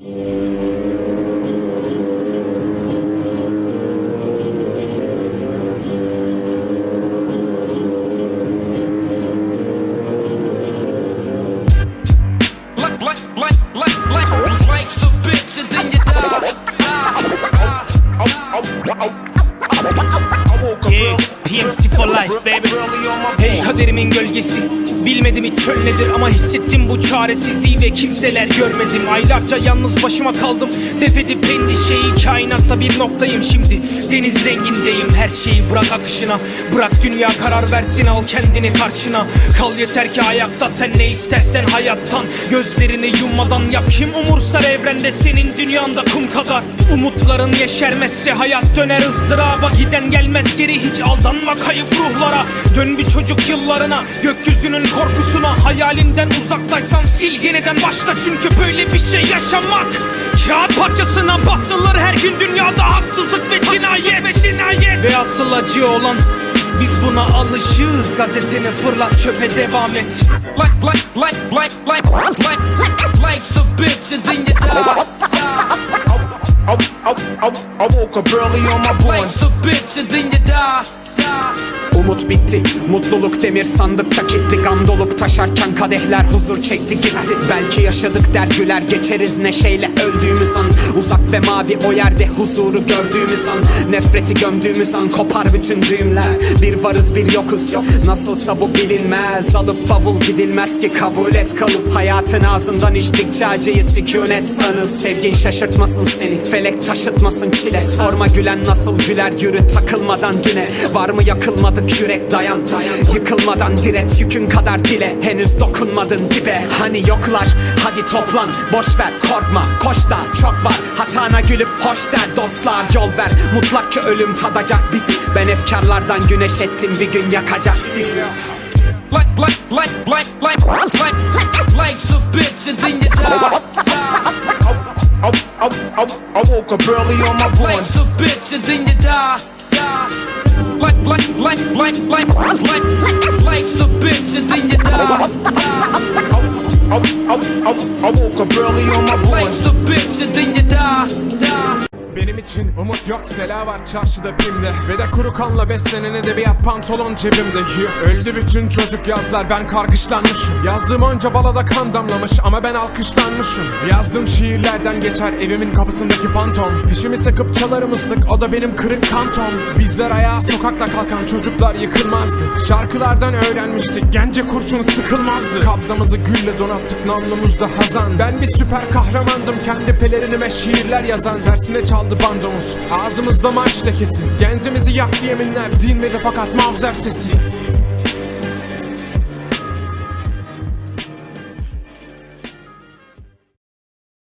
Like, Hey kaderimin gölgesi. Bilmedim hiç çöl nedir ama hissettim bu çaresizliği ve kimseler görmedim. Aylarca yalnız başıma kaldım. Def edip endişeyi kainatta bir noktayım şimdi. Deniz rengindeyim her şeyi bırak akışına. Bırak dünya karar versin al kendini karşına. Kal yeter ki ayakta sen ne istersen hayattan. Gözlerini yummadan yap kim umursar evrende senin dünyanda kum kadar Umutların yeşermezse hayat döner ızdıraba. Giden gelmez geri hiç aldanma kayıp ruhlara. Dön bir çocuk yıllarına gökyüzünün korkusuna. Hayalinden uzaktaysan sil yeniden başla. Çünkü böyle bir şey yaşamak Kağıt parçasına basılır. Her gün dünyada haksızlık ve cinayet. ve cinayet. Ve asıl acı olan biz buna alışığız. Gazeteni fırlat çöpe devam et. Like, like, like, like, like, like, life's a bitch and then you I, I, woke up early on my born. Life's a bitch and then you die. die. Umut bitti, mutluluk demir sandıkta kilitli Gam dolup taşarken kadehler huzur çekti gitti. Belki yaşadık der güler geçeriz neşeyle öldüğümüz an. Uzak ve mavi o yerde huzuru gördüğümüz an. Nefreti gömdüğümüz an kopar bütün düğümler. Bir varız bir yokuz Nasılsa bu bilinmez. Alıp bavul gidilmez ki kabul et kalıp Hayatın ağzından içtikçe acıyı sükunet sanıp. Sevgin şaşırtmasın seni felek taşıtmasın çile. Sorma gülen nasıl güler yürü takılmadan düne. Var mı yakılmadık yürek dayan Yıkılmadan diret yükün kadar dile Henüz dokunmadın dibe Hani yoklar hadi toplan boş ver korkma Koş da çok var hatana gülüp hoş der dostlar Yol ver mutlak ki ölüm tadacak bizi Ben efkarlardan güneş ettim bir gün yakacak sizi Like, like, like, like, like, like, life's a bitch and then you die. I, I, I, I woke up early on my born. Life's a bitch and then you die. Like, like, like, like, like, life's a bitch and then you die. I, I, I, I woke up early on my born. Life's a bitch and then you die. die. Benim için umut yok sela var çarşıda pimde Ve de kuru kanla beslenen edebiyat pantolon cebimde. Öldü bütün çocuk yazlar ben kargışlanmışım. Yazdığım onca balada kan damlamış ama ben alkışlanmışım. Yazdığım şiirlerden geçer evimin kapısındaki fantom. Dişimi sıkıp çalarım ıslık o da benim kırık kantom. Bizler ayağa sokakta kalkan çocuklar yıkılmazdı. Şarkılardan öğrenmiştik gence kurşun sıkılmazdı. Kabzamızı gülle donattık namlumuzda hazan. Ben bir süper kahramandım kendi pelerinime şiirler yazan. Tersine çaldı bandomuz ağzımızda marş lekesi. Genzimizi yaktı yeminler. Dinmedi fakat mavzer sesi